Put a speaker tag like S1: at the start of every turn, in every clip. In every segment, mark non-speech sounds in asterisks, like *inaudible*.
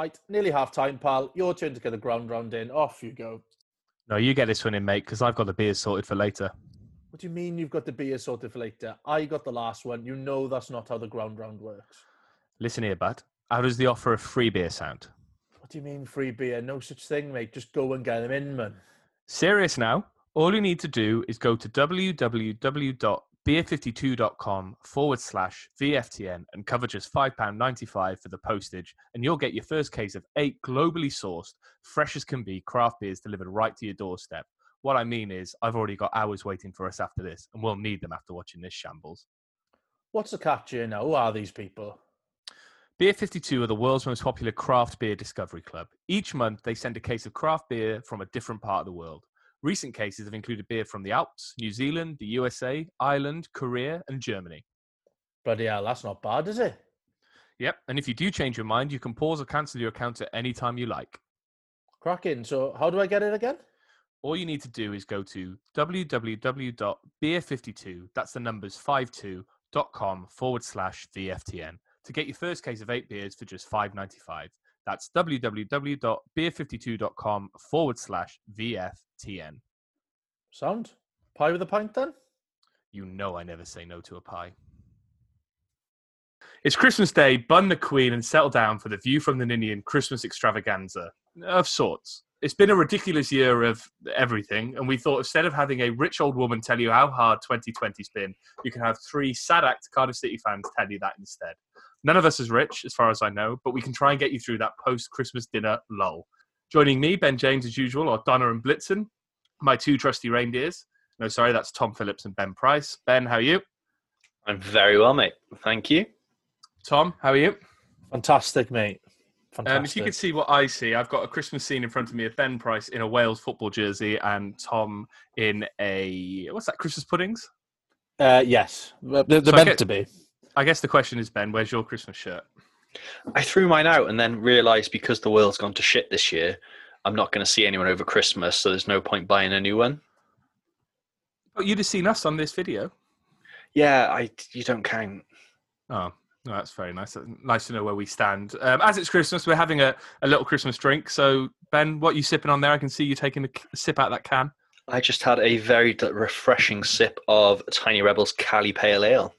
S1: Right, nearly half time, pal. Your turn to get the ground round in. Off you go.
S2: No, you get this one in, mate, because I've got the beers sorted for later.
S1: What do you mean you've got the beer sorted for later? I got the last one. You know that's not how the ground round works.
S2: Listen here, bud. How does the offer of free beer sound?
S1: What do you mean free beer? No such thing, mate. Just go and get them in, man.
S2: Serious now? All you need to do is go to www.beer52.com forward slash VFTN and cover just £5.95 for the postage, and you'll get your first case of eight globally sourced, fresh as can be craft beers delivered right to your doorstep. What I mean is, I've already got hours waiting for us after this, and we'll need them after watching this shambles.
S1: What's the catch here now? Who are these people?
S2: Beer 52 are the world's most popular craft beer discovery club. Each month, they send a case of craft beer from a different part of the world. Recent cases have included beer from the Alps, New Zealand, the USA, Ireland, Korea, and Germany.
S1: Bloody hell, that's not bad, is it?
S2: Yep, and if you do change your mind, you can pause or cancel your account at any time you like.
S1: Cracking. So, how do I get it again?
S2: All you need to do is go to www.beer52, that's the numbers 52.com forward slash VFTN to get your first case of eight beers for just five ninety five. That's www.beer52.com forward slash VFTN.
S1: Sound? Pie with a pint then?
S2: You know I never say no to a pie. It's Christmas Day, bun the Queen, and settle down for the View from the Ninian Christmas extravaganza of sorts. It's been a ridiculous year of everything, and we thought instead of having a rich old woman tell you how hard 2020's been, you can have three sad act Cardiff City fans tell you that instead. None of us is rich, as far as I know, but we can try and get you through that post Christmas dinner lull. Joining me, Ben James, as usual, are Donna and Blitzen, my two trusty reindeers. No, sorry, that's Tom Phillips and Ben Price. Ben, how are you?
S3: I'm very well, mate. Thank you.
S2: Tom, how are you?
S1: Fantastic, mate. Fantastic.
S2: Um, if you could see what I see, I've got a Christmas scene in front of me of Ben Price in a Wales football jersey and Tom in a what's that? Christmas puddings.
S1: Uh, yes, they're, they're
S2: So
S1: meant
S2: get-
S1: to be.
S2: I guess the question is, Ben, where's your Christmas shirt?
S3: I threw mine out and then realised because the world's gone to shit this year, I'm not going to see anyone over Christmas, so there's no point buying a new one.
S2: But you'd have seen us on this video.
S3: Yeah, I you don't count.
S2: Oh, no, that's very nice. Nice to know where we stand. Um, as it's Christmas, we're having a, a little Christmas drink. So, Ben, what are you sipping on there? I can see you taking a sip out of that can.
S3: I just had a very refreshing sip of Tiny Rebels Cali Pale Ale.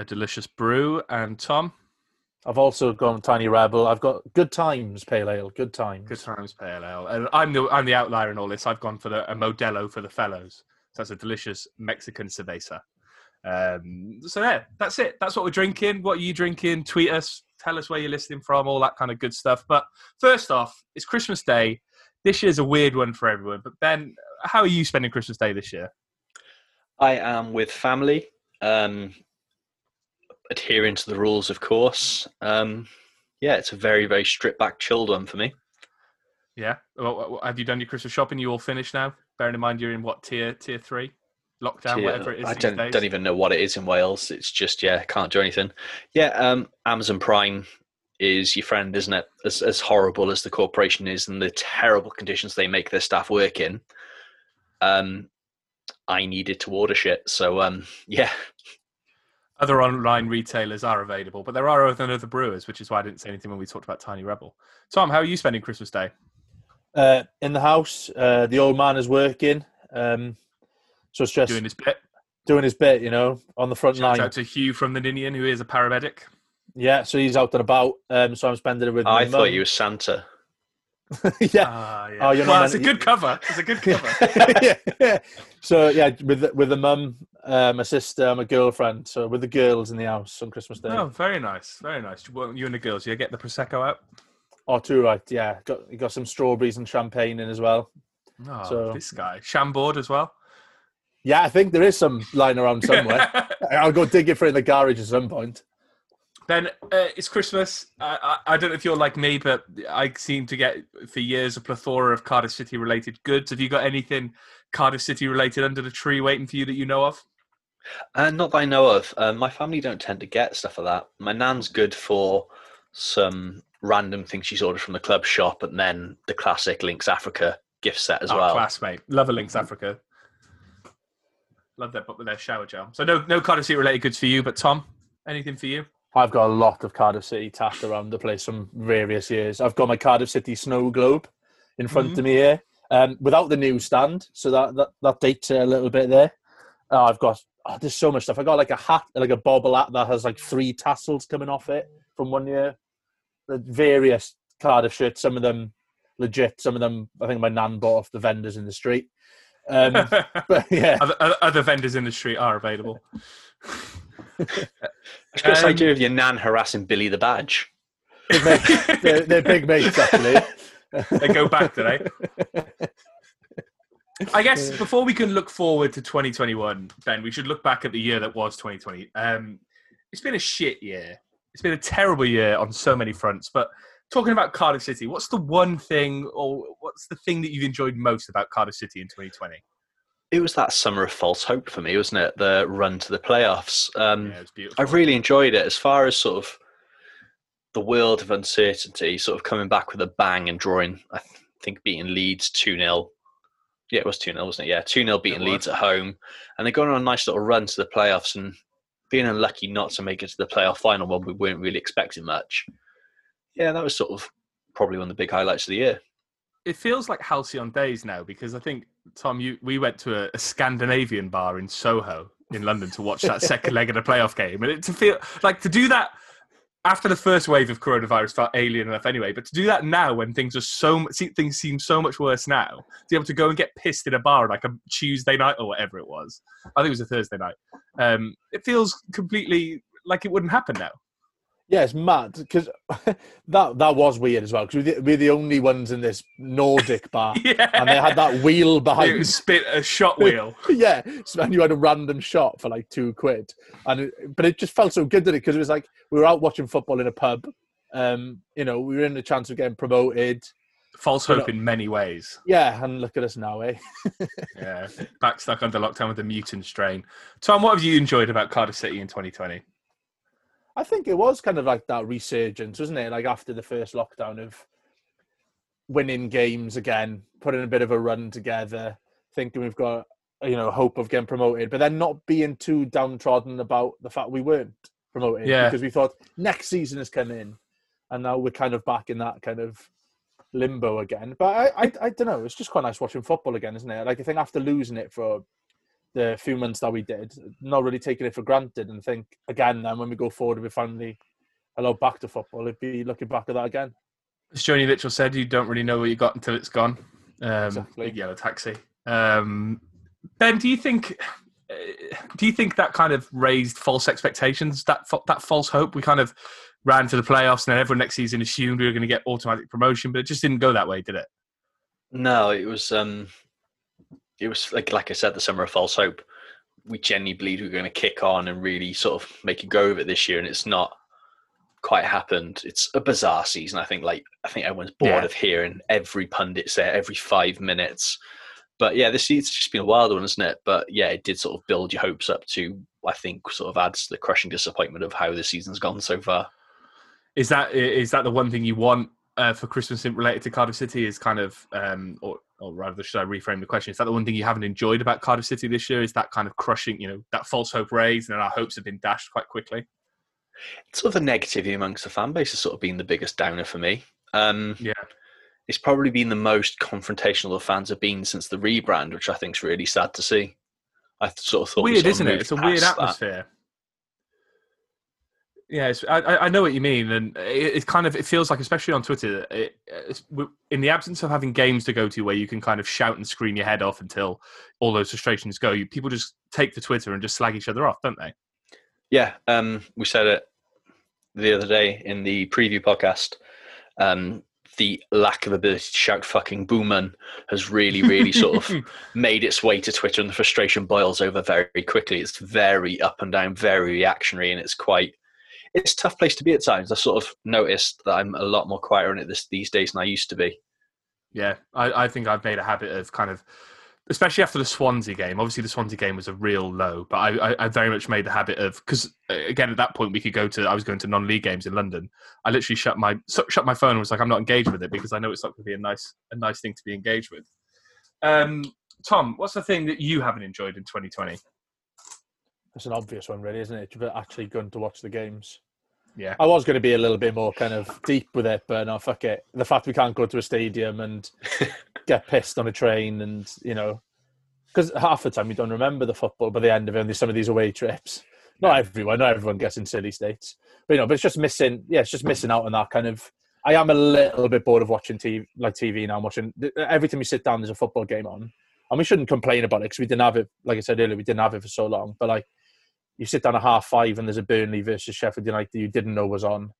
S2: A delicious brew. And Tom,
S1: I've also gone Tiny Rebel. I've got Good Times Pale Ale. Good Times.
S2: good times pale ale. And I'm the I'm the outlier in all this. I've gone for the a Modelo for the fellows. So that's a delicious Mexican cerveza. Um, so yeah, that's it. That's what we're drinking. What are you drinking? Tweet us. Tell us where you're listening from. All that kind of good stuff. But first off, it's Christmas Day. This year's a weird one for everyone. But Ben, how are you spending Christmas Day this year?
S3: I am with family, um, adhering to the rules, of course. Um, yeah, it's a very, very stripped back, chilled one for me.
S2: Yeah. Well, have you done your Christmas shopping? You all finished now? Bearing in mind you're in what tier? Tier three, lockdown,
S3: Yeah,
S2: whatever it is.
S3: I don't,
S2: days?
S3: don't even know what it is in Wales. It's just, yeah, can't do anything. Yeah, um, Amazon Prime is your friend, isn't it? As, as horrible as the corporation is and the terrible conditions they make their staff work in, um, I needed to order shit. So, um, *laughs* yeah,
S2: Other online retailers are available, but there are other other brewers, which is why I didn't say anything when we talked about Tiny Rebel. Tom, how are you spending Christmas Day?
S1: Uh, in the house, uh, the old man is working. Um, so it's just
S2: Doing
S1: doing
S2: his bit.
S1: Doing his, bit, you know, on the front
S2: Shout
S1: line.
S2: out to Hugh from the Ninian, who is a paramedic.
S1: Yeah, so he's out and about. Um, so I'm spending it with. my
S3: I thought
S1: mum.
S3: you were Santa. *laughs*
S1: yeah.
S2: Ah, yeah.
S1: Oh, you're not
S2: it's a good cover. It's a good *laughs* cover.
S1: yeah, yeah. *laughs* So yeah, with with the mum, uh, my sister, my girlfriend. So with the girls in the house on Christmas Day.
S2: oh, very nice, very nice. Well, You and the girls, you get the prosecco out.
S1: Oh, too right. Yeah, got you got some strawberries and champagne in as well.
S2: Oh,
S1: So-
S2: this guy, Chambord as well.
S1: Yeah, I think there is some lying around somewhere. *laughs* I'll go dig it for in the garage at some point.
S2: Ben, uh, it's Christmas. I, I, I don't know if you're like me, but I seem to get for years a plethora of Cardiff City related goods. Have you got anything Cardiff City related under the tree waiting for you that you know of?
S3: Uh, not that I know of. Um, my family don't tend to get stuff like that. My nan's good for some random things she's ordered from the club shop, and then the classic Lynx Africa gift set as
S2: oh,
S3: well.
S2: class, mate. Love a Lynx Africa. Love their their shower gel. So no no Cardiff City related goods for you, but Tom, anything for you?
S1: I've got a lot of Cardiff City tapped around the place from various years. I've got my Cardiff City snow globe in front
S2: Mhm.
S1: of me here, um, without the newsstand, so that that, that dates a little bit there. Uh, I've got oh, there's so much stuff. I got like a hat, like a bobble hat that has like three tassels coming off it from one year. The various Cardiff shirts, some of them legit, some of them I think my nan bought off the vendors in the street. Um, *laughs* but yeah,
S2: other, other- other vendors in the street are available. *laughs*
S3: I've got this
S2: Um,
S3: idea of your nan harassing Billy the Badge.
S1: big mates. *laughs* they're, they're big mates actually.
S2: they go back today. I guess before we can look forward to 2021, Ben, we should look back at the year that was 2020. Um, it's been a shit year. It's been a terrible year on so many fronts. But talking about Cardiff City, what's the one thing, or what's the thing that you've enjoyed most about Cardiff City in 2020?
S3: It was that summer of false hope for me, wasn't it? The run to the playoffs. Um,
S2: Yeah, it was beautiful.
S3: I've really enjoyed it as far as sort of the world of uncertainty, sort of coming back with a bang and drawing, I think, beating Leeds 2 0. Yeah, it was 2 0, wasn't it? Yeah, 2 0 beating Leeds at home. And they're going on a nice little run to the playoffs and being unlucky not to make it to the playoff final when we weren't really expecting much. Yeah, that was sort of probably one of the big highlights of the year.
S2: it feels like halcyon days now because I think Tom, you we went to a, a Scandinavian bar in Soho in London to watch that *laughs* second leg of the playoff game, and it, to feel like to do that after the first wave of coronavirus felt alien enough anyway, but to do that now when things are so see, things seem so much worse now, to be able to go and get pissed in a bar like a Tuesday night or whatever it was, I think it was a Thursday night. Um, it feels completely like it wouldn't happen now.
S1: Yeah, it's mad because *laughs* that that was weird as well because we're, the- we're the only ones in this Nordic *laughs* bar,
S2: yeah,
S1: and they had that wheel behind
S2: It spit a shot *laughs* wheel.
S1: yeah, so, and you had a random shot for like two quid, and it, but it just felt so good, did it? Because it was like we were out watching football in a pub. Um, you know, we were in the chance of getting promoted.
S2: False hope in many ways.
S1: Yeah, and look at us now, eh?
S2: Yeah, back stuck under lockdown with the mutant strain. Tom, what have you enjoyed about Cardiff City in 2020?
S1: I think it was kind of like that resurgence, wasn't it? Like after the first lockdown of winning games again, putting a bit of a run together, thinking we've got you know hope of getting promoted, but then not being too downtrodden about the fact we weren't promoted
S2: Yeah.
S1: because we thought next season has come in, and now we're kind of back in that kind of limbo again. But I, I, I don't know. It's just quite nice watching football again, isn't it? Like I think after losing it for the few months that we did, not really taking it for granted, and think again then when we go forward, we finally allowed back to football. It'd be looking back at that again.
S2: As Joni Mitchell said, you don't really know what you got until it's gone. Um,
S1: Exactly.
S2: Big yellow taxi. Um, ben, do you think? uh, Do you think that kind of raised false expectations? That that false hope. We kind of ran to the playoffs, and then everyone next season assumed we were going to get automatic promotion, but it just didn't go that way, did it?
S3: No, it was um, it was like like I said, the summer of false hope. We genuinely believed we were going to kick on and really sort of make a go of it this year, and it's not quite happened. It's a bizarre season. I think like I think everyone's bored
S2: Yeah.
S3: of hearing every pundit say it every five minutes. But yeah, this it's just been a wild one, isn't it? But yeah, it did sort of build your hopes up to I think sort of adds to the crushing disappointment of how the season's gone so far.
S2: Is that is that the one thing you want uh, for Christmas related to Cardiff City? Is kind of, um, or or rather, should I reframe the question? Is that the one thing you haven't enjoyed about Cardiff City this year? Is that kind of crushing, you know, that false hope raised, and our hopes have been dashed quite quickly?
S3: sort of the negativity amongst the fan base has sort of been the biggest downer for me. Um,
S2: Yeah.
S3: it's probably been the most confrontational the fans have been since the rebrand, which I think is really sad to see. I sort of thought we
S2: weird,
S3: sort
S2: isn't it? It's a weird
S3: atmosphere. that.
S2: Yeah, it's, I, I know what you mean, and it, it kind of it feels like, especially on Twitter, it, it's, in the absence of having games to go to where you can kind of shout and scream your head off until all those frustrations go, you, people just take to Twitter and just slag each other off, don't they?
S3: Yeah, um, we said it the other day in the preview podcast. Um, the lack of ability to shout "fucking booman" has really, really sort of *laughs* made its way to Twitter, and the frustration boils over very quickly. It's very up and down, very reactionary, and it's quite. It's a tough place to be at times. I sort of noticed that I'm a lot more quieter in it this, these days than I used to be.
S2: Yeah, I, I think I've made a habit of kind of, especially after the Swansea game. Obviously, the Swansea game was a real low, but I, I, I very much made the habit of because again at that point we could go to. I was going to non-league games in London. I literally shut my shut my phone and was like, I'm not engaged with it because I know it's not going to be a nice a nice thing to be engaged with. Um, Tom, what's the thing that you haven't enjoyed in 2020?
S1: That's an obvious one, really, isn't it? You've actually gone to watch the games.
S2: Yeah.
S1: I was going to be a little bit more kind of deep with it, but no, fuck it. The fact we can't go to a stadium and *laughs* get pissed on a train, and you know, because half the time you don't remember the football by the end of it. And there's some of these away trips. Not everyone, not everyone gets in silly states, but you know, but it's just missing. Yeah, it's just missing out on that kind of. I am a little bit bored of watching TV, like TV now. I'm watching every time you sit down, there's a football game on, and we shouldn't complain about it because we didn't have it. Like I said earlier, we didn't have it for so long. But like, you sit down at half five and there's a Burnley versus Sheffield United that you didn't know was on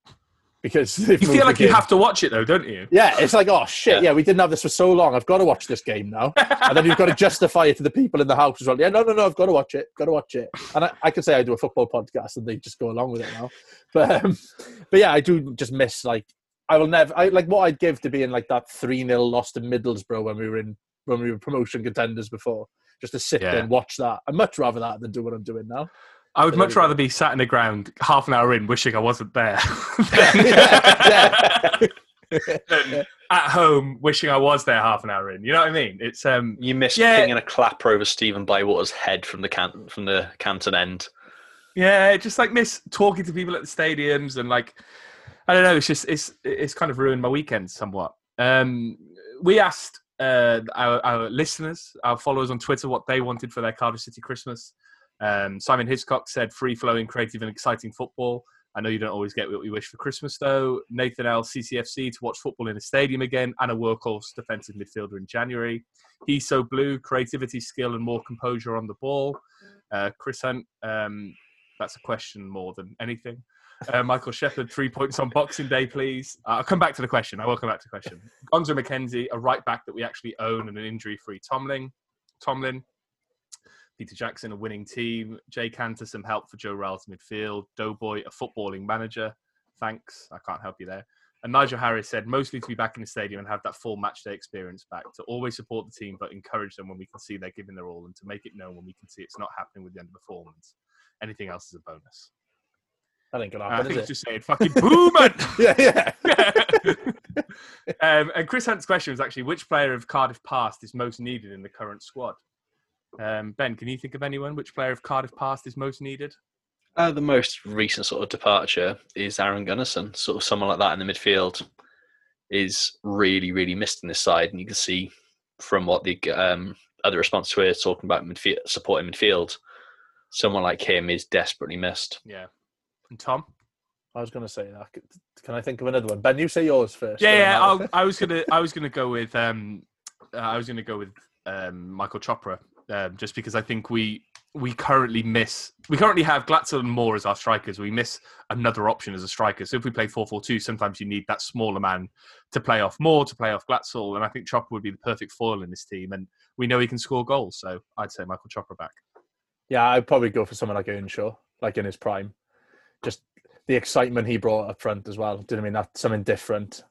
S1: because *laughs*
S2: you feel like you have to watch it though, don't you?
S1: Yeah, it's like oh shit, yeah. yeah. we didn't have this for so long. I've got to watch this game now, and then you've got to *laughs* justify it to the people in the house as well. Yeah, no, no, no, I've got to watch it, got to watch it. And I, I can say I do a football podcast, and they just go along with it now. But um, but yeah, I do just miss like I will never I like what I'd give to be in like that three 0 loss to Middlesbrough when we were in when we were promotion contenders before, just to sit yeah. there and watch that. I'd much rather that than do what I'm doing now.
S2: I would much rather be sat in the ground half an hour in, wishing I wasn't there, *laughs* than at home wishing I was there half an hour in. You know what I mean? It's um,
S3: you missed yeah. a clapper over Stephen Bywater's head from the can- from the Canton end.
S2: Yeah, just like miss talking to people at the stadiums and like I don't know. It's just it's it's kind of ruined my weekend somewhat. Um, we asked uh, our, our listeners, our followers on Twitter, what they wanted for their Cardiff City Christmas. Um, Simon Hiscock said free flowing, creative, and exciting football. I know you don't always get what you wish for Christmas, though. Nathan L. CCFC to watch football in a stadium again, and a workhorse defensive midfielder in January. He's so blue, creativity, skill, and more composure on the ball. Uh, Chris Hunt, um, that's a question more than anything. Uh, Michael Shepard, three points on Boxing Day, please. Uh, I'll come back to the question. I will come back to the question. Gonzo McKenzie, a right back that we actually own, and an injury-free Tomlin. Tomlin, Peter Jackson, a winning team. Jay Cantor, some help for Joe Ralls midfield. Doughboy, a footballing manager. Thanks. I can't help you there. And Nigel Harris said, mostly to be back in the stadium and have that full match day experience back, to always support the team, but encourage them when we can see they're giving their all and to make it known when we can see it's not happening with the end underperformance. Anything else is a bonus.
S1: That ain't gonna happen.
S2: I think
S1: is
S2: just saying fucking booming. *laughs*
S1: yeah, yeah. *laughs*
S2: um, and Chris Hunt's question was actually which player of Cardiff past is most needed in the current squad? Um, ben, can you think of anyone? Which player of Cardiff past is most needed?
S3: Uh, the most recent sort of departure is Aron Gunnarsson. Sort of someone like that in the midfield is really, really missed in this side, and you can see from what the um, other response to it talking about midfield, supporting midfield, someone like him is desperately missed.
S2: Yeah. And Tom?
S1: I was going to say that. Can I think of another one? Ben, you say yours first.
S2: Yeah, yeah. i was gonna, I was *laughs* gonna go with, um, uh, I was gonna go with um, Michael Chopra um, just because I think we we currently miss we currently have Glatzel and Moore as our strikers. We miss another option as a striker. So if we play 4-4-2, sometimes you need that smaller man to play off Moore, to play off Glatzel, and I think Chopper would be the perfect foil in this team. And we know he can score goals, so I'd say Michael Chopper back.
S1: Yeah, I'd probably go for someone like Earnshaw, like in his prime. Just the excitement he brought up front as well. Didn't mean that something different.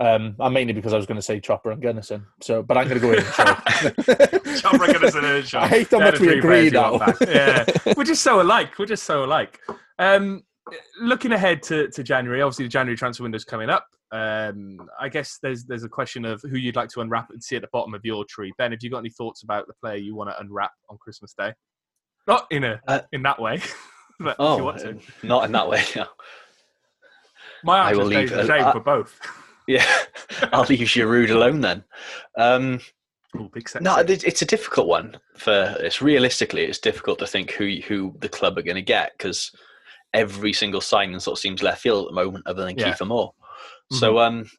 S1: Um, and mainly because I was going to say Chopper and Gunnarsson. So, but I'm going to go in. *laughs*
S2: Chopper, Gunnarsson, and Shaw. *laughs*
S1: I hate how much we agree now.
S2: yeah, *laughs* we're just so alike. We're just so alike. Um, looking ahead to, to January, obviously the January transfer window is coming up. Um, I guess there's there's a question of who you'd like to unwrap and see at the bottom of your tree. Ben, have you got any thoughts about the player you want to unwrap on Christmas Day? Not in a uh, in that way, but
S3: oh,
S2: if you want to.
S3: Not in that way. No.
S2: My answer is the same for both. *laughs*
S3: Yeah, I'll leave Giroud alone then. Um,
S2: Ooh,
S3: no, it's a difficult one. For it's realistically, it's difficult to think who who the club are going to get because every single signing sort of seems left field at the moment, other than yeah. Kieffer Moore. Mm-hmm. So, um,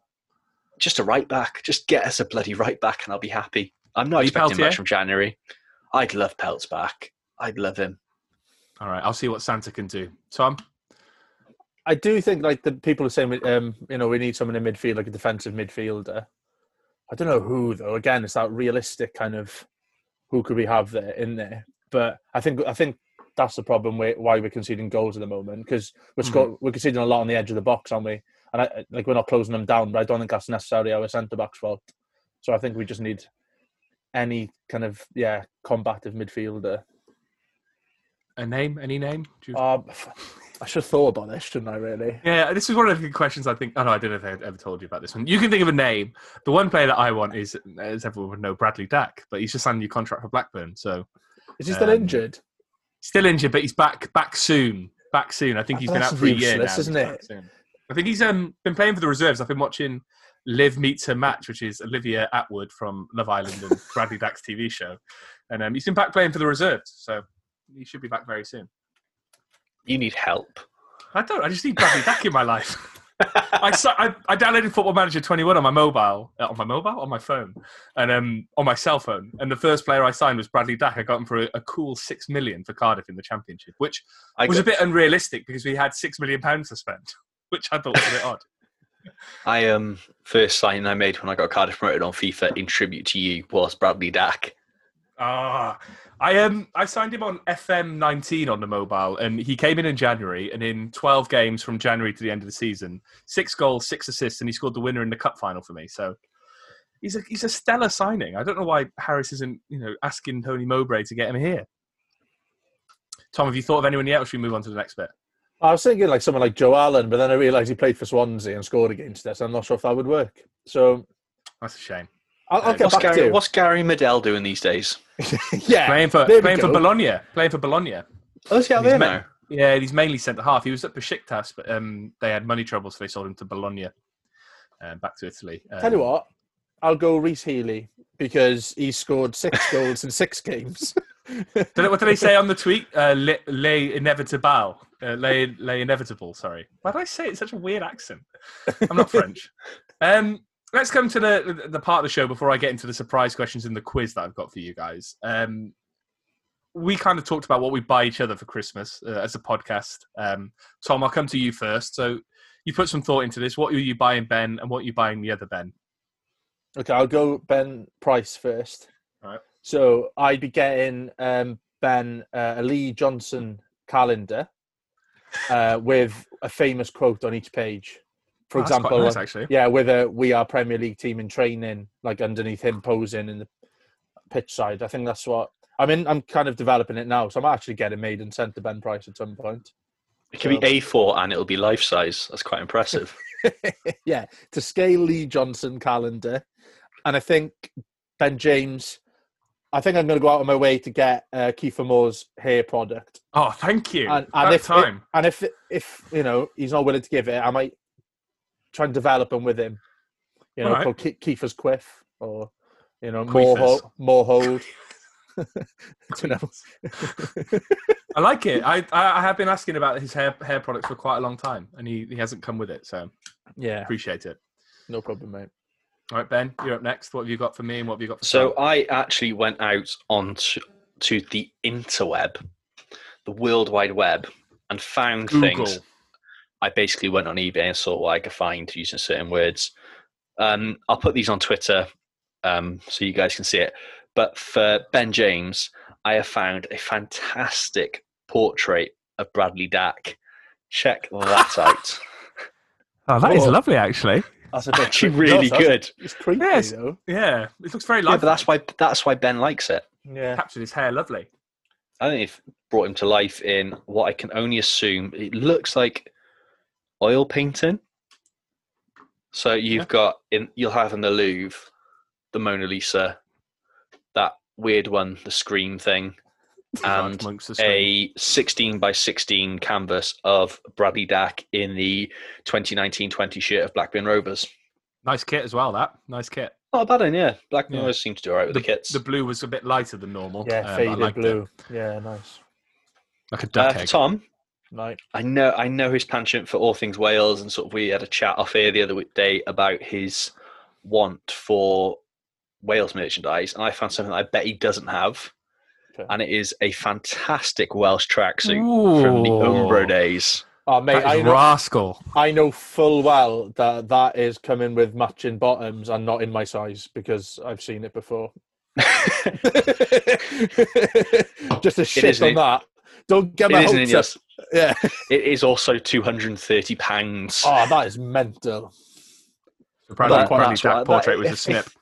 S3: just a right back, just get us a bloody right back, and I'll be happy. I'm not expecting much from January. I'd love Peltz back. I'd love him.
S2: All right, I'll see what Santa can do. Tom.
S1: I do think like the people are saying, um, you know, we need someone in midfield, like a defensive midfielder. I don't know who though. Again, it's that realistic kind of who could we have there in there. But I think I think that's the problem why we're conceding goals at the moment because we're mm-hmm. we're conceding a lot on the edge of the box, aren't we? And I, like we're not closing them down, but I don't think that's necessarily our centre back's fault. So I think we just need any kind of yeah combative midfielder.
S2: A name? Any name?
S1: You... Um, I should have thought about this, shouldn't I? Really?
S2: Yeah, this is one of the questions I think. Oh no, I don't know if I've ever told you about this one. You can think of a name. The one player that I want is, as everyone would know, Bradley Dack, but he's just signed a new contract for Blackburn. So
S1: is he still um, injured?
S2: Still injured, but he's back back soon. Back soon. I think he's
S1: Oh,
S2: been out for a year now.
S1: isn't it?
S2: I think he's um, been playing for the reserves. I've been watching Liv Meets Her Match, which is Olivia Attwood from Love Island and *laughs* Bradley Dack's TV show. And um, he's been back playing for the reserves. So he should be back very soon.
S3: You need help.
S2: I don't. I just need Bradley Dack in my life. *laughs* I, I I downloaded Football Manager 21 on my mobile, uh, on my mobile, on my phone, and um on my cell phone. And the first player I signed was Bradley Dack. I got him for a, a cool six million for Cardiff in the Championship, which
S3: I
S2: was a bit unrealistic because we had six million pounds to spend, *laughs* which I thought was a bit odd.
S3: I um first sign I made when I got Cardiff promoted on FIFA in tribute to you was Bradley Dack.
S2: Ah, I um I signed him on FM 19 on the mobile, and he came in in January, and in 12 games from January to the end of the season, six goals, six assists, and he scored the winner in the cup final for me. So he's a he's a stellar signing. I don't know why Harris isn't you know asking Tony Mowbray to get him here. Tom, have you thought of anyone yet, or should we move on to the next bit?
S1: I was thinking like someone like Joe Allen, but then I realised he played for Swansea and scored against us. I'm not sure if that would work. So
S2: That's a shame.
S1: I'll, I'll
S2: Uh,
S1: get
S3: What's
S1: back
S3: Gary,
S1: to
S3: what's Gary Medel doing these days? *laughs*
S1: yeah,
S2: Playing for
S1: there we
S2: playing for
S1: go.
S2: Bologna, playing for Bologna.
S3: Oh, is he out
S2: He's
S3: there
S2: ma-
S3: now?
S2: Yeah, he's mainly centre half. He was at Besiktas, but um, they had money trouble, so they sold him to Bologna, um, back to Italy. Um,
S1: Tell you what, I'll go Rhys Healey because he scored six *laughs* goals in six games.
S2: Did it- what did they say on the tweet? *laughs* Uh, le, le inevitable. Uh, le, le inevitable. Sorry. Why did I say it in such a weird accent? I'm not French. Um, let's come to the the part of the show before I get into the surprise questions in the quiz that I've got for you guys. Um, we kind of talked about what we buy each other for Christmas uh, as a podcast. Um, Tom, I'll come to you first. So you put some thought into this. What are you buying Ben, and what are you buying the other Ben?
S1: Okay, I'll go Ben Price first.
S2: Alright.
S1: So I'd be getting um, Ben uh, a Lee Johnson calendar uh, with a famous quote on each page. For
S2: Oh, that's quite
S1: example,
S2: nice,
S1: uh,
S2: actually.
S1: yeah, with a "We are Premier League team in training," like underneath him posing in the pitch side. I think that's what I mean. I'm kind of developing it now, so I'm actually getting made and sent to Ben Price at some point.
S3: It can be A4 and it'll be life size. That's quite impressive. *laughs*
S1: yeah, to scale Lee Johnson calendar, and I think Ben James. I think I'm going to go out of my way to get uh, Kieffer Moore's hair product,
S2: Oh, thank you.
S1: and,
S2: About
S1: and if
S2: time.
S1: and if if you know he's not willing to give it, I might try and develop them with him. You know,
S2: Alright.
S1: called Ke- Kieffer's Quiff, or you know, more ho- more hold. *laughs* *laughs* I don't know.
S2: I like it. I, I I have been asking about his hair hair products for quite a long time, and he, he hasn't come with it. So
S1: yeah,
S2: appreciate it.
S1: no problem, mate.
S2: All right, Ben, you're up next. What have you got for me, and what have you got for
S3: So
S2: Tom?
S3: I actually went out onto to the interweb, the World Wide Web, and found
S2: Google?
S3: things. I basically went on eBay and saw what I could find using certain words. Um, I'll put these on Twitter um, so you guys can see it. But for Ben James, I have found a fantastic portrait of Bradley Dack. Check that *laughs* out.
S2: Oh,
S1: that is
S2: lovely, actually.
S1: That's a
S3: Actually,
S1: creepy.
S3: really
S1: No, that's-
S3: good.
S1: It's creepy
S2: Yes.
S1: though.
S2: Yeah, it looks very
S3: Yeah, but that's why that's why Ben likes it.
S1: Yeah.
S2: captured his hair lovely.
S3: I think they've brought him to life in what I can only assume it looks like oil painting. So you've
S2: Yeah.
S3: got in you'll have in the Louvre the Mona Lisa, that weird one, the Scream thing, *laughs* and
S2: amongst the screen.
S3: a 16 by 16 canvas of Bradley Dack in the 2019-20 shirt of Blackburn Rovers.
S2: nice kit as well. That nice kit.
S3: Not a bad one, yeah. Blackburn
S2: Yeah.
S3: Rovers seem to do alright with the, kits.
S2: The blue was a bit lighter than normal.
S1: Yeah,
S2: um,
S1: faded
S2: liked it.
S1: blue. Yeah, nice.
S2: like a
S3: uh,
S2: duck
S3: for
S2: egg.
S3: Tom,
S1: Right.
S3: I know I know his penchant for all things Wales, and sort of we had a chat off here the other week- day about his want for Wales merchandise, and I found something that I bet he doesn't have,
S1: Okay.
S3: and it is a fantastic Welsh tracksuit from the Umbro days.
S1: Oh, mate,
S2: That
S1: I know,
S2: rascal.
S1: I know full well that that is coming with matching bottoms and not in my size because I've seen it before. *laughs* *laughs* Just a shit on that. Don't get
S3: It
S1: my
S3: isn't
S1: hopes up.
S3: yours.
S1: Yeah. *laughs*
S3: It is also two hundred and thirty pounds.
S1: Oh, that is mental.
S2: The Bradley,
S1: That-
S3: that's
S2: Jack portrait
S1: that-
S2: was a snip. *laughs*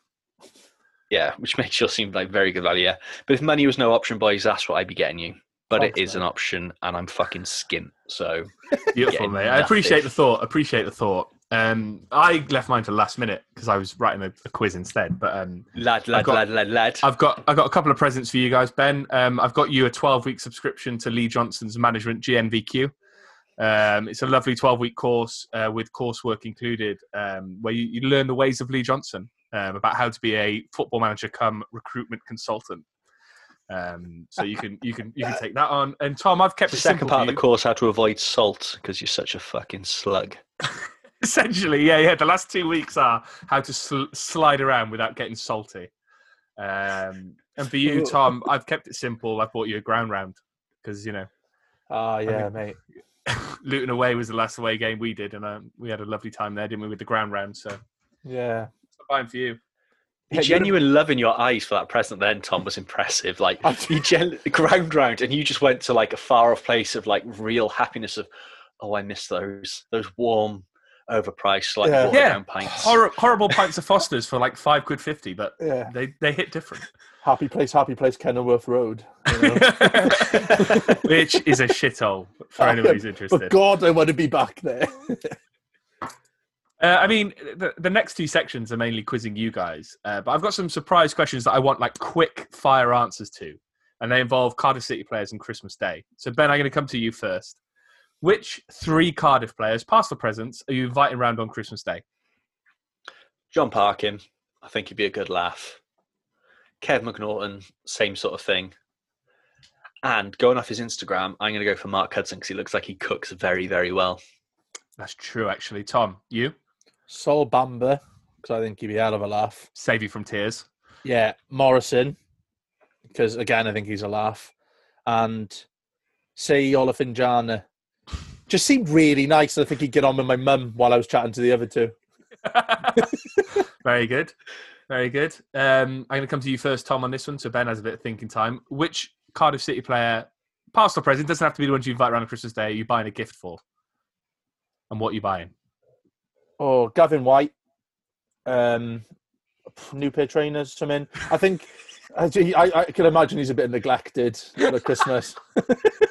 S3: Yeah, which makes you seem like very good value. Yeah, but if money was no option, boys, that's what I'd be getting you. But
S1: Thanks,
S3: it is
S1: mate.
S3: an option, and I'm fucking skint. So
S2: Beautiful,
S3: Getting
S2: mate. I appreciate the thought. Appreciate the thought. Um, I left mine to last minute because I was writing a, a quiz instead. But um,
S3: lad, lad,
S2: got-
S3: lad, lad, lad.
S2: I've got I've got a couple of presents for you guys, Ben. Um, I've got you a 12 week subscription to Lee Johnson's management GNVQ. Um, it's a lovely 12 week course uh, with coursework included um, where you, you learn the ways of Lee Johnson um, about how to be a football manager come recruitment consultant. Um, so you can you can you can take that on. And Tom, I've kept
S3: The second part of the course, how to avoid salt because you're such a fucking slug. *laughs*
S2: Essentially, yeah, yeah. The last two weeks are how to sl- slide around without getting salty. Um, and for you, Tom, I've kept it simple. I bought you a ground round because you know
S1: Ah, yeah, mate. *laughs*
S2: Luton away was the last away game we did, and um, we had a lovely time there, didn't we, with the ground round? So
S1: Yeah.
S2: fine for you.
S3: The genuine love in your eyes for that present then, Tom, was impressive. Like *laughs*
S1: I-
S3: you gen- ground round and you just went to like a far off place of like real happiness of, oh, I miss those those warm, overpriced like
S1: Yeah.
S2: Yeah.
S3: down pints.
S2: Hor- horrible pints of Foster's for like five quid fifty, but
S1: Yeah.
S2: they they hit different,
S1: Happy place, happy place, Kenilworth Road. you know? *laughs*
S2: which is a shithole for *laughs*
S1: Oh,
S2: anyone who's
S1: but
S2: interested.
S1: God, I want to be back there. *laughs*
S2: Uh, I mean, the, the next two sections are mainly quizzing you guys, uh, but I've got some surprise questions that I want like quick fire answers to, and they involve Cardiff City players and Christmas Day. So Ben, I'm going to come to you first. Which three Cardiff players, past or present, are you inviting round on Christmas Day?
S3: Jon Parkin, I think he'd be a good laugh. Kev McNaughton, same sort of thing. And going off his Instagram, I'm going to go for Mark Hudson because he looks like he cooks very, very well.
S2: That's true, actually. Tom, you
S1: Sol Bamba, because I think he'd be a hell of a laugh.
S2: save you from tears.
S1: Yeah, Morrison, because again, I think he's a laugh. And say Olofinjana. Just seemed really nice. I think he'd get on with my mum while I was chatting to the other two. *laughs*
S2: Very good. Very good. Um, I'm going to come to you first, Tom, on this one. So Ben has a bit of thinking time. Which Cardiff City player, past or present, doesn't have to be the ones you invite around on Christmas Day, are you buying a gift for? And what are you buying?
S1: Oh, Gavin Whyte, um, new pair of trainers, in. I think I, I, I can imagine he's a bit neglected for Christmas. *laughs*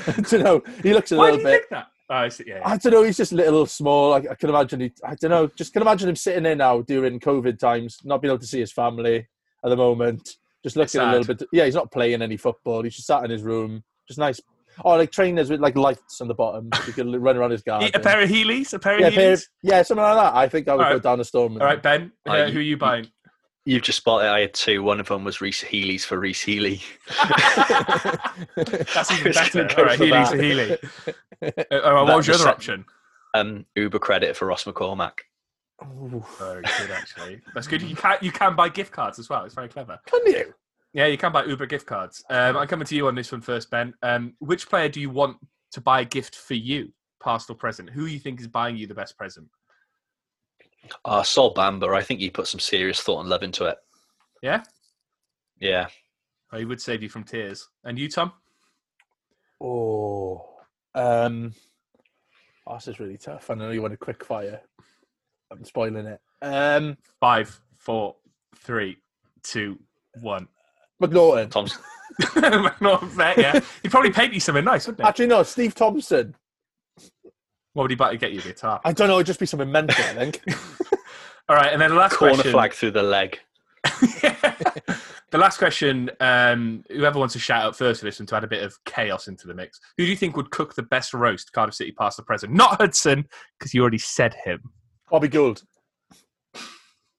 S1: *laughs* I don't know. He looks a
S2: Why do
S1: little
S2: you
S1: bit.
S2: think that? Oh, I see, yeah.
S1: I don't know. He's just a little small. I, I can imagine. He, I don't know. Just can imagine him sitting there now during COVID times, not being able to see his family at the moment. Just looking a little bit. Yeah, he's not playing any football. He's just sat in his room. Just nice. Oh, like trainers with like lights on the bottom. So he can run around his garden.
S2: A pair of Heelys? A pair of
S1: yeah,
S2: Heelys?
S1: pair of- yeah, something like that. I think I would
S2: All
S1: go down the storm. with
S2: All
S1: him.
S2: right, Ben, uh,
S3: I-
S2: who are you buying?
S3: You've just spotted I had two. One of them was Reese Healy's for Rhys Healey. *laughs*
S2: That's
S3: I
S2: even
S3: was
S2: better.
S3: gonna go
S2: All right,
S3: for
S2: Heelys
S3: that.
S2: to Healey. *laughs* Uh, what was your other
S3: was
S2: option?
S3: Um, Uber credit for Ross McCormack.
S1: Ooh.
S2: Very good, actually. That's good. You can you can buy gift cards as well. It's very clever.
S1: Can you?
S2: Yeah, you can buy Uber gift cards. Um, I'm coming to you on this one first, Ben. Um, which player do you want to buy a gift for you, past or present? Who you think is buying you the best present?
S3: Uh, Sol Bamba, I think he put some serious thought and love into it.
S2: Yeah,
S3: Yeah.
S2: oh, he would save you from tears. And you, Tom?
S1: Oh, um, oh, this is really tough. I know you want a quick fire. I'm spoiling it. Um,
S2: Five, four, three, two, one.
S1: McNaughton.
S3: Tom's *laughs*
S2: Not fair, yeah. He'd probably paint you something nice, wouldn't he?
S1: Actually, no. Steve Thompson.
S2: What would he buy to get you a guitar?
S1: I don't know. It'd just be something mental. I think. *laughs*
S2: All right, and then the last
S3: corner
S2: question.
S3: flag through the leg. *laughs*
S2: the last question. Um, whoever wants to shout out first for this one to add a bit of chaos into the mix. Who do you think would cook the best roast, Cardiff City past the present? Not Hudson, because you already said him.
S1: Bobby Gould.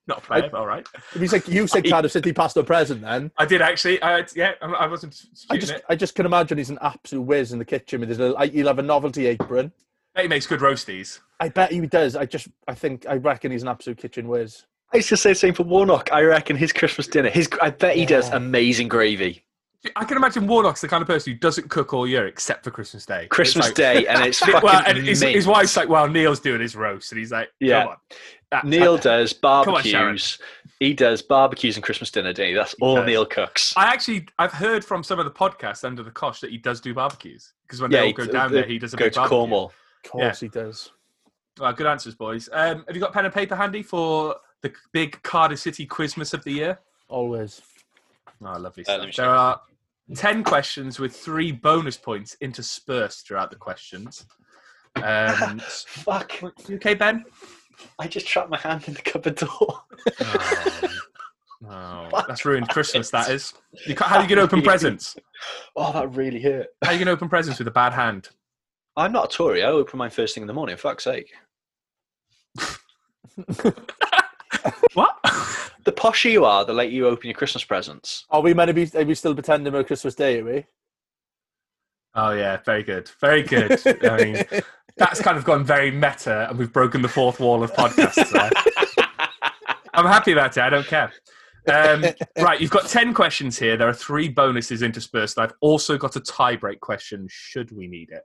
S2: Not a player, but all right.
S1: If you said you said Cardiff City past the present, then
S2: I did actually. I, yeah, I, I wasn't
S1: I just
S2: it.
S1: I just can imagine he's an absolute whiz in the kitchen with his little. He'll have a novelty apron.
S2: He makes good roasties.
S1: I bet he does. I just I think I reckon he's an absolute kitchen whiz.
S3: I used to say the same for Warnock. I reckon his Christmas dinner, his I bet he does amazing gravy.
S2: I can imagine Warnock's the kind of person who doesn't cook all year except for Christmas Day. It's
S3: Christmas
S2: like-
S3: Day, and it's *laughs* fucking
S2: well, and his,
S3: mint.
S2: his wife's like, "Well, Neil's doing his roast," and he's like,
S3: Yeah.
S2: "Come on." That-
S3: Neil
S2: that-
S3: does
S2: on,
S3: barbecues. he does barbecues and Christmas dinner, doesn't he? That's all
S2: does.
S3: Neil cooks.
S2: I actually, I've heard from some of the podcasts under the cosh that he does do barbecues because when
S3: Yeah,
S2: they all
S3: he-
S2: go down
S3: they
S2: there, he does a
S3: Go
S2: big
S3: to
S2: barbecue.
S3: Cornwall.
S1: Of course he does.
S2: Well, good answers, boys. Um, have you got pen and paper handy for the big Cardiff City Quizmas of the year?
S1: Always.
S2: Oh, lovely
S3: Uh,
S2: stuff.
S3: let
S2: there are ten questions with three bonus points interspersed throughout the questions. Um, *laughs*
S3: Fuck!
S2: you okay, Ben?
S3: I just trapped my hand in the cupboard door.
S2: Oh, *laughs* that's ruined Christmas. That is. You can't, how are you going to open presents?
S3: Oh, that really hurt.
S2: How are you going to open presents with a bad hand?
S3: I'm not a Tory. I open mine first thing in the morning. Fuck's sake. *laughs*
S2: What? *laughs*
S3: The posher you are, the later you open your Christmas presents.
S1: Are we meant to be? Are we still pretending we're Christmas Day? Are we?
S2: oh yeah, very good, very good. I mean, *laughs* that's kind of gone very meta, and we've broken the fourth wall of podcasts. There. I'm happy about it. I don't care. Um, right, you've got 10 questions here. There are three bonuses interspersed. I've also got a tiebreak question should we need it.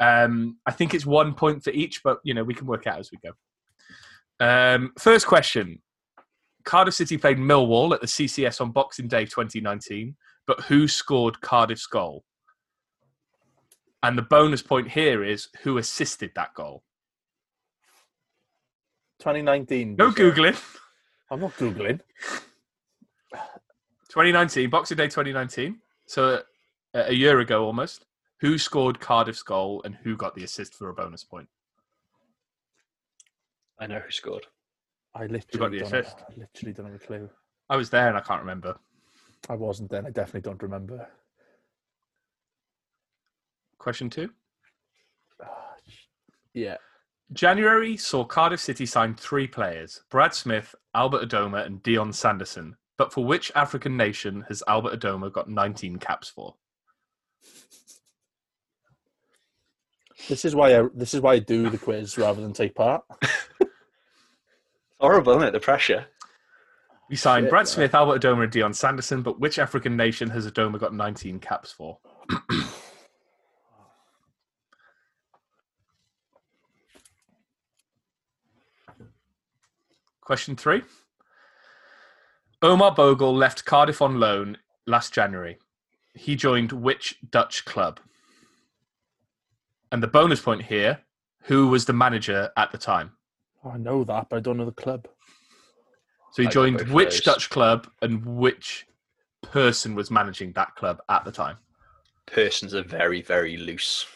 S2: Um, I think it's one point for each, but you know we can work out as we go. Um, first question: Cardiff City played Millwall at the CCS on Boxing Day 2019, but who scored Cardiff's goal? And the bonus point here is who assisted that goal.
S1: 2019.
S2: No googling.
S1: I'm not googling. *sighs*
S2: 2019, Boxing Day 2019. So a year ago almost. Who scored Cardiff's goal and who got the assist for a bonus point?
S3: I know who scored.
S1: I
S2: got
S1: literally
S2: the
S1: don't. Have,
S2: assist?
S1: I literally don't have a clue.
S2: I was there and I can't remember.
S1: I wasn't then. I definitely don't remember.
S2: Question two. *sighs*
S1: Yeah.
S2: January saw Cardiff City sign three players Brad Smith, Albert Adomah, and Dion Sanderson. But for which African nation has Albert Adomah got 19 caps for?
S1: This is why I. This is why I do the quiz rather than take part.
S3: Horrible, isn't it? The pressure.
S2: We signed
S1: Shit,
S2: Brad
S1: man.
S2: Smith, Albert Adomah, and Dion Sanderson. But which African nation has Adomah got 19 caps for? *coughs* Question three. Omar Bogle left Cardiff on loan last January. He joined which Dutch club? And the bonus point here who was the manager at the time?
S1: Oh, I know that, but I don't know the club.
S2: So he
S3: I
S2: joined which
S3: those.
S2: Dutch club and which person was managing that club at the time?
S3: Person's a very, very loose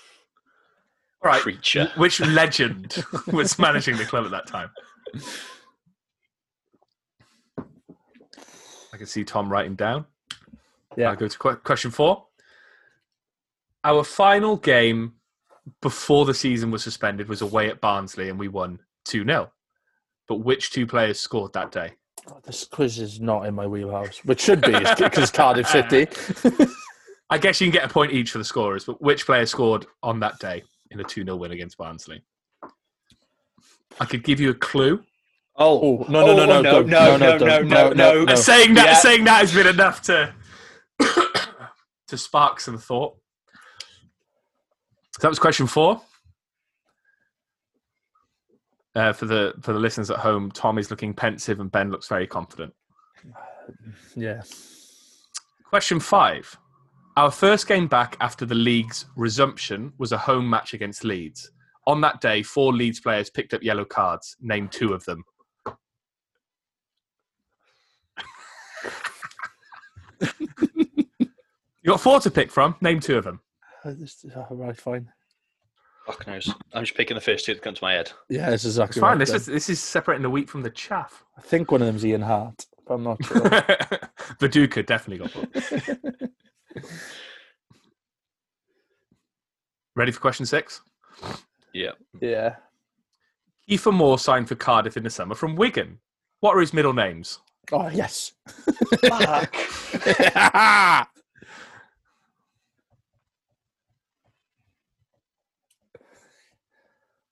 S2: All right.
S3: creature.
S2: Which legend *laughs* was managing the club at that time? I can see Tom writing down.
S1: Yeah.
S2: I'll go to que- question four. Our final game before the season was suspended was away at Barnsley and we won 2 0. But which two players scored that day?
S1: Oh, this quiz is not in my wheelhouse, which should be because Cardiff City.
S2: I guess you can get a point each for the scorers, but which player scored on that day in a 2 0 win against Barnsley? I could give you a clue.
S3: Oh,
S1: Oh, no, no, no, no,
S3: no,
S1: don't-
S3: no,
S1: no,
S3: no,
S1: no,
S3: no, no,
S1: no,
S3: no.
S1: no.
S2: Uh, saying that
S3: Yeah.
S2: saying that has been enough to to spark some thought. So that was question four. Uh, for the for the listeners at home, Tom is looking pensive and Ben looks very confident.
S1: yeah.
S2: Question five. Our first game back after the league's resumption was a home match against Leeds. On that day, four Leeds players picked up yellow cards. Name two of them. *laughs* you got four to pick from. Name two of them.
S1: Uh, this- oh, right, fine.
S3: Fuck knows. I'm just picking the first two that come to my head.
S1: Yeah, this is exactly
S2: It's fine.
S1: right
S2: This
S1: then.
S2: is this is separating the wheat from the chaff.
S1: I think one of them's Ian Harte, but I'm not *laughs* sure.
S2: Viduka definitely got one. *laughs* Ready for question six?
S3: Yeah.
S1: yeah.
S2: Kieffer Moore signed for Cardiff in the summer from Wigan. What are his middle names?
S1: Oh, yes.
S3: Fuck. *laughs*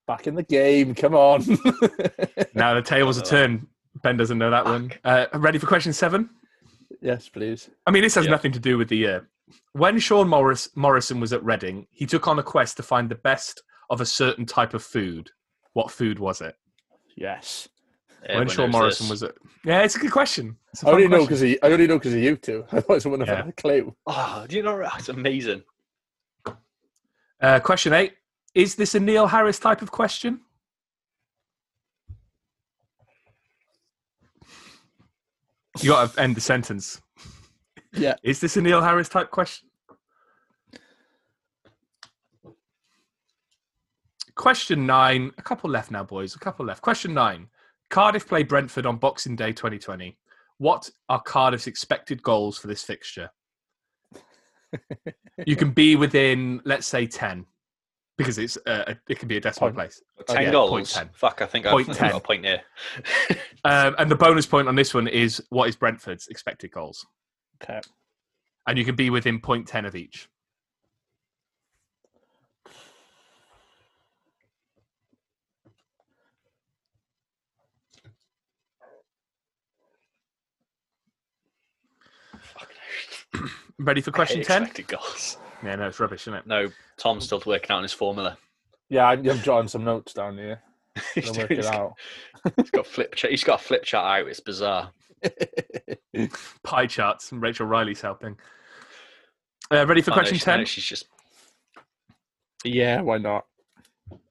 S1: Back in the game. Come on. *laughs*
S2: Now the tables are turned. Ben doesn't know that one. Uh, ready for question seven?
S1: yes, please.
S2: I mean, this has
S3: Yeah.
S2: nothing to do with the year. When Sean Morris, Morrison was at Reading, he took on a quest to find the best of a certain type of food. What food was it?
S1: Yes.
S2: when Sean Morrison
S3: this.
S2: was at. Yeah, it's a good question. It's a
S1: I only
S2: fun
S1: know
S2: question.
S1: because I only know because of you two. Otherwise, *laughs* I wouldn't have
S2: Yeah.
S1: had a clue.
S3: Oh, do you know? It's amazing.
S2: Uh, question eight: Is this a Neil Harris type of question? You got to end the sentence.
S1: Yeah.
S2: Is this a Neil Harris type question? Question nine. A couple left now, boys. A couple left. Question nine. Cardiff play Brentford on Boxing Day 2020. What are Cardiff's expected goals for this fixture? you can be within, let's say, 10. Because it's uh, it can be a decimal
S1: Point.
S2: place.
S3: Ten
S2: yeah,
S3: goals.
S2: point 10.
S3: Fuck, I think
S2: Point
S3: I've *laughs*
S2: 10.
S3: got a point here. *laughs*
S2: Um, and the bonus point on this one is what is Brentford's expected goals,
S1: Okay.
S2: and you can be within point ten of each. Ready for question ten?
S3: Expected goals.
S2: Yeah, no, it's rubbish, isn't it?
S3: No, Tom's still working out on his formula.
S1: Yeah, I- I'm jotting some notes down here. *laughs*
S3: he's,
S1: to work
S3: doing-
S1: it out.
S3: he's got flip chart. He's got a flip chart out. It's bizarre. *laughs*
S2: Pie charts, and Rachel Riley's helping. Uh, ready for
S3: Oh, no,
S2: question
S3: she- no,
S2: ten?
S3: she's just
S1: yeah, why not?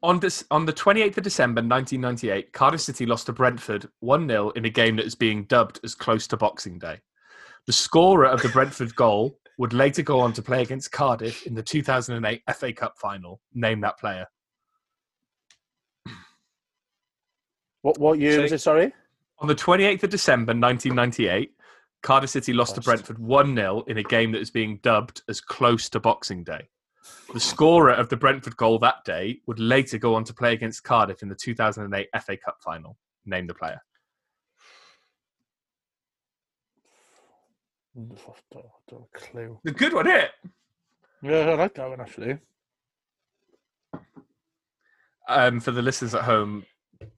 S2: On this, on the 28th of December 1998, Cardiff City lost to Brentford 1 0 in a game that is being dubbed as close to Boxing Day. The scorer of the Brentford goal would later go on to play against Cardiff in the 2008 FA Cup final. Name that player.
S1: What what year was it? Sorry.
S2: On the 28th of December 1998, Cardiff City lost to Brentford 1 0 in a game that is being dubbed as close to Boxing Day. The scorer of the Brentford goal that day would later go on to play against Cardiff in the 2008 FA Cup final. Name the player.
S1: Don't, don't have a clue.
S2: The good one, it.
S1: Yeah, I like that one actually.
S2: Um, for the listeners at home,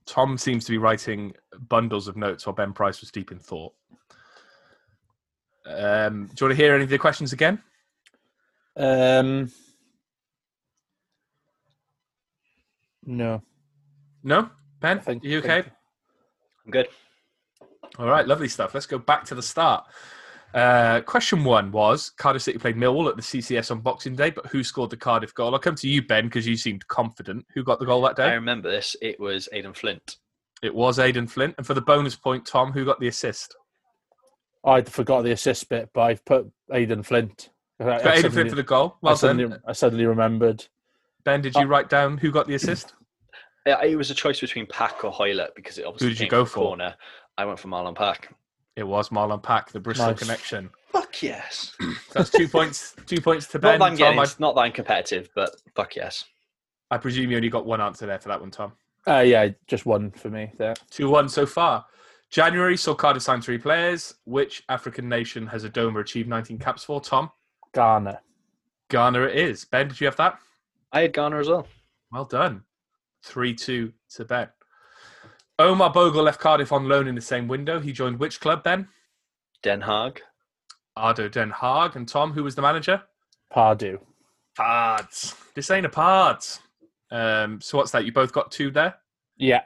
S2: Tom seems to be writing bundles of notes while Ben Price was deep in thought. Um, do you want to hear any of the questions again?
S1: Um, no,
S2: No, Ben,
S1: think.
S2: are you okay?
S3: I'm good.
S2: All right, lovely stuff. Let's go back to the start. Uh, question one was Cardiff City played Millwall at the CCS on Boxing Day, but who scored the Cardiff goal? I'll come to you, Ben, because you seemed confident. Who got the goal that day?
S3: I remember this. It was Aidan Flint.
S2: It was Aidan Flint. And for the bonus point, Tom, who got the assist?
S1: I forgot the assist bit, but I've put Aidan Flint. I, I
S2: Got Aidan
S1: suddenly-
S2: Flint for the goal.
S1: I
S2: Well
S1: suddenly,
S2: done.
S1: I suddenly remembered.
S2: Ben, did you write down who got the assist?
S3: Uh, It was a choice between Pack or Hoilett because it obviously who
S2: did you go for?
S3: corner. I went for Marlon Pack.
S2: It was Marlon Pack, the Bristol
S1: Nice.
S2: connection.
S3: Fuck yes. *clears throat*
S2: That's two points. Two points to
S3: not
S2: Ben.
S3: that I'm getting,
S2: Tom, I,
S3: not that I'm competitive, but fuck yes.
S2: I presume you only got one answer there for that one, Tom.
S1: Uh, yeah, just one for me there.
S2: Two one so far. January saw Cardiff sign three players. Which African nation has Adomah achieved 19 caps for? Tom,
S1: Ghana.
S2: Ghana it is. Ben, did you have that?
S3: I had Ghana as well.
S2: Well done. 3 2 to Ben. Omar Bogle left Cardiff on loan in the same window. He joined which club, then?
S3: Den Haag.
S2: ADO Den Haag. And Tom, who was the manager?
S1: Pardew.
S2: Pards. This ain't a Pards. Um, so what's that? You both got two there?
S1: Yeah,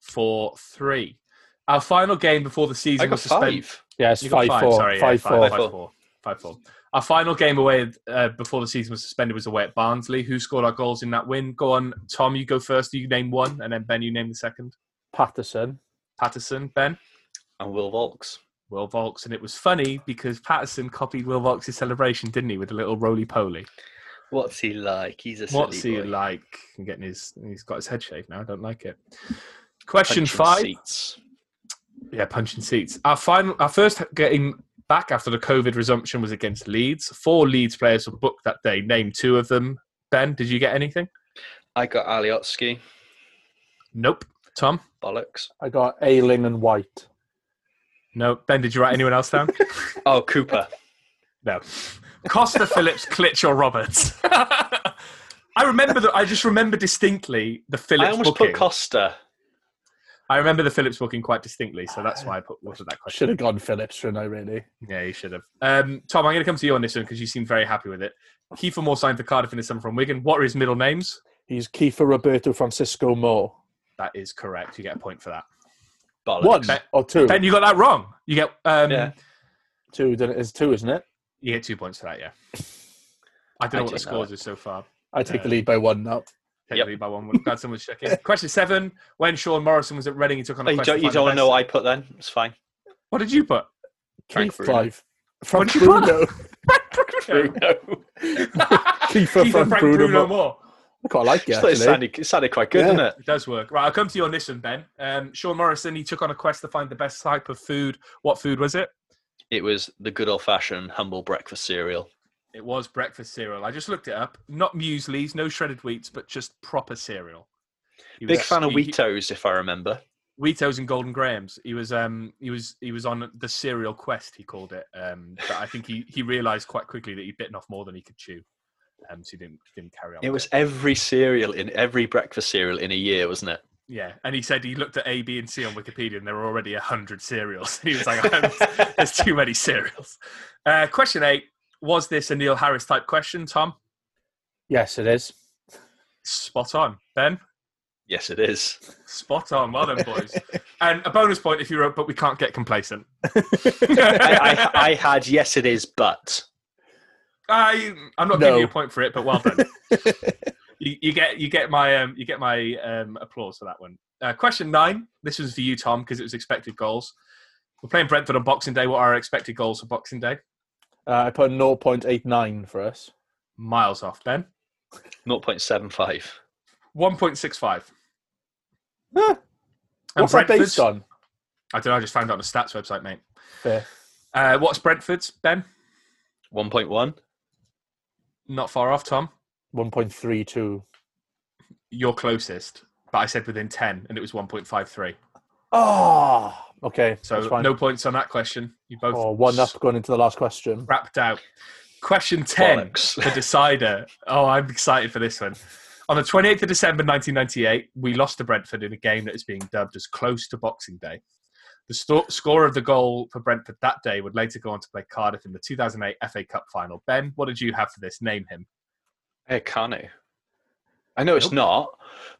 S2: Four, three. Our final game before the season
S3: I got
S2: was suspended.
S3: five.
S1: yeah, it's
S2: You got
S1: five, four.
S2: Sorry, yeah,
S1: five,
S2: five,
S1: four.
S2: five,
S3: Five,
S2: four. Five, four. Our final game away uh, before the season was suspended was away at Barnsley. Who scored our goals in that win? Go on, Tom. You go first. You name one, and then Ben, you name the second.
S1: Paterson.
S2: Paterson, Ben,
S3: And Will Vaulks.
S2: Will Vaulks, and it was funny because Paterson copied Will Vaulks' celebration, didn't he, with a little roly poly?
S3: What's he like? He's a silly
S2: What's he
S3: boy.
S2: like? I'm getting his. He's got his head shaved now. I don't like it. Question
S3: Punching
S2: five.
S3: Seats.
S2: Yeah, punching seats. Our final, our first game back after the COVID resumption was against Leeds. Four Leeds players were booked that day. Name two of them. Ben, did you get anything?
S3: I got Alioski.
S2: Nope. Tom?
S3: Bollocks.
S1: I got Ayling and White.
S2: No. Ben, did you write anyone else down? *laughs*
S3: Oh, Cooper. *laughs*
S2: no. Costa, Phillips, Klich, or Roberts? *laughs* I remember that. I just remember distinctly the Phillips
S3: I almost
S2: booking.
S3: put Costa.
S2: I remember the Phillips booking quite distinctly, so that's why I put what was that question.
S1: Should have gone Phillips, shouldn't I, really?
S2: Yeah, you should have. Um, Tom, I'm going to come to you on this one because you seem very happy with it. Kieffer Moore signed for Cardiff in the summer from Wigan. What are his middle names?
S1: He's Kieffer Roberto Francisco Moore.
S2: That is correct. You get a point for that.
S3: Bollocks.
S1: One
S2: Ben-
S1: or two?
S2: Ben, you got that wrong. You get um,
S3: Yeah.
S1: Two, then it is two, isn't it?
S2: you get two points for that. Yeah. *laughs* I don't know
S3: I
S2: what the
S3: didn't
S2: scores
S3: it.
S2: is so far.
S1: I take the
S2: Uh,
S1: lead by one now.
S2: Take
S3: Yep.
S2: the lead by one. Glad someone's checking. *laughs* Question seven: When Sean Morrison was at Reading, he took on
S3: Oh,
S2: a
S3: you don't, you don't want to know what I put then? It's fine.
S2: What did you put?
S3: Frank
S1: Keith
S3: Bruno.
S1: five. Frank
S2: What did you put?
S1: Bruno. *laughs*
S3: Bruno.
S1: Kieffer
S2: Keith
S1: Frank
S2: Frank
S1: Bruno
S2: Bruno
S1: Moore.
S2: Moore.
S1: I quite like it,
S3: Just it sounded, it sounded quite good,
S1: Yeah.
S3: didn't it?
S2: It does work. Right, I'll come to you on this one, Ben. Um, Sean Morrison, he took on a quest to find the best type of food. What food was it?
S3: It was the good old fashioned humble breakfast cereal.
S2: It was breakfast cereal. I just looked it up. Not mueslis, no shredded wheats, but just proper cereal. He
S3: Big
S2: was-
S3: fan of
S2: he- he-
S3: Weetos, if I remember.
S2: Weetos and Golden Grahams. He was um he was he was on the cereal quest. He called it. Um, but I think he he realised quite quickly that he'd bitten off more than he could chew. Um, so he didn't didn't carry on.
S3: It
S2: with
S3: was every cereal in every breakfast cereal in a year, wasn't it?
S2: Yeah, and he said he looked at A, B, and C on Wikipedia, and there were already a hundred cereals. *laughs* he was like, *laughs* "There's too many cereals." Uh, question eight: Was this a Neil Harris type question, Tom?
S1: Yes, it is.
S2: Spot on, Ben.
S3: Yes, it is.
S2: Spot on. Well done, boys. and a bonus point if you wrote, but we can't get complacent. *laughs*
S3: I, I, I had yes, it is, but
S2: I, I'm not
S1: No.
S2: giving you a point for it, but well done. *laughs* you, you get you get my um, you get my um, applause for that one. Uh, question nine. This was for you, Tom, because it was expected goals. We're playing Brentford on Boxing Day. What are our expected goals for Boxing Day?
S1: Uh, I put 0.89 for us.
S2: Miles off, Ben.
S3: 0.75.
S2: One point six five.
S1: Huh. What's that based on?
S2: I don't know. I just found it on the stats website, mate.
S1: Fair.
S2: Uh, what's Brentford's, Ben?
S3: 1.1.
S2: Not far off, Tom.
S1: 1.32.
S2: You're closest, but I said within ten, and it was one point five three.
S1: Oh, okay.
S2: So no points on that question. You both
S1: Oh, one up going into the last question.
S2: wrapped out. Question 10,
S3: Bollocks.
S2: the decider. Oh, I'm excited for this one. On the 28th of December 1998, we lost to Brentford in a game that is being dubbed as close to Boxing Day. The sto- scorer of the goal for Brentford that day would later go on to play Cardiff in the 2008 FA Cup final. Ben, what did you have for this? Name him.
S3: Hey, Kanu. I know it's not,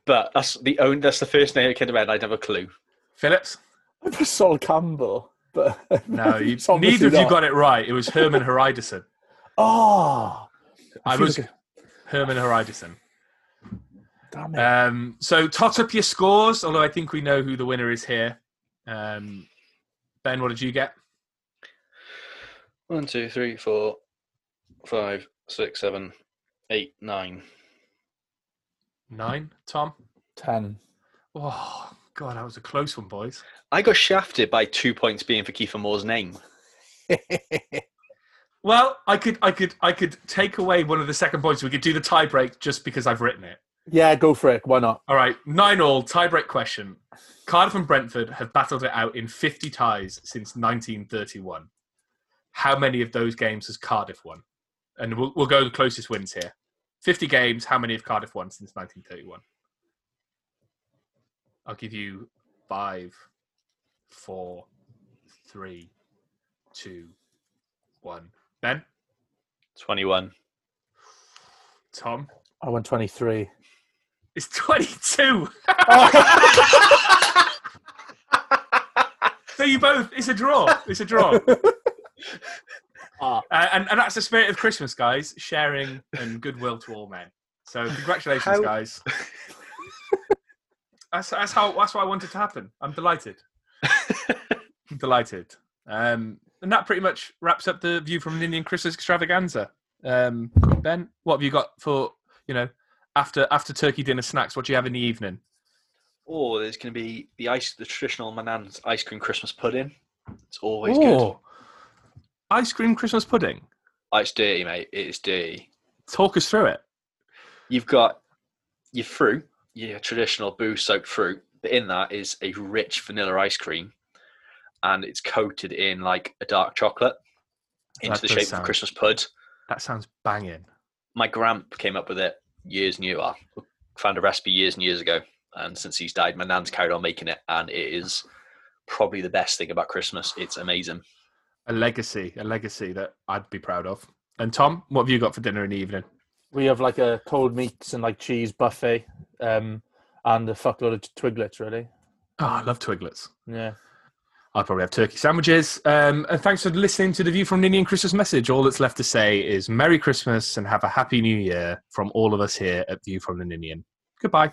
S3: but that's the only, that's the first name that came to mind. I'd have a clue.
S2: Phillips?
S1: I put Sol Campbell, but
S2: No, *laughs* you, neither of you got it right. It was Herman *laughs* Heridason.
S1: Oh,
S2: I
S1: feel
S2: was
S1: like
S2: Hermann
S1: Hreidarsson. damn it.
S2: Um, so tot up your scores, although I think we know who the winner is here. Um, ben, what did you get?
S3: One, two, three, four, five, six, seven, eight, nine.
S2: Nine. Tom?
S1: Ten.
S2: Oh, God, that was a close one, boys.
S3: I got shafted by two points being for Kieffer Moore's name. *laughs*
S2: Well, I could, I could, I could take away one of the second points. We could do the tie break just because I've written it.
S1: yeah, go for it. Why not?
S2: All right, nine all tie break question. Cardiff and Brentford have battled it out in 50 ties since 1931. How many of those games has Cardiff won? And we'll, we'll go the closest wins here. 50 games. How many have Cardiff won since 1931? I'll give you five, four, three, two, one. Ben,
S3: 21.
S2: Tom,
S1: I won 23.
S2: It's 22. *laughs* so you both, it's a draw. It's a draw. *laughs*
S1: Ah,
S2: Uh, and, and that's the spirit of Christmas, guys. Sharing and goodwill to all men. So congratulations,
S3: How-
S2: guys. *laughs* That's, that's how that's what I wanted to happen. I'm delighted. I'm delighted. Um, and that pretty much wraps up the view from an Indian Christmas extravaganza. Um, ben, what have you got for you know after after turkey dinner snacks? What do you have in the evening?
S3: Oh, there's going to be the ice, the traditional Manan's ice cream Christmas pudding. It's always good.
S2: Oh, ice cream Christmas pudding.
S3: Oh, it's dirty, mate. It's dirty.
S2: Talk us through it.
S3: You've got your fruit, your traditional booze soaked fruit, but in that is a rich vanilla ice cream, and it's coated in like a dark chocolate into
S2: That
S3: the shape of
S2: sound-
S3: a Christmas pud.
S2: That sounds banging.
S3: My gramp came up with it years and years. Found a recipe years and years ago, and since he's died, my nan's carried on making it, and it is probably the best thing about Christmas. It's amazing.
S2: A legacy, a legacy that I'd be proud of. And Tom, what have you got for dinner in the evening?
S1: we have like a cold meats and like cheese buffet, um, and a fuckload of twiglets. Really,
S2: Oh, I love Twiglets.
S1: yeah.
S2: I'll probably have turkey sandwiches. Um, and thanks for listening to the View from Ninian Christmas message. All that's left to say is Merry Christmas and have a Happy New Year from all of us here at View from the Ninian. Goodbye.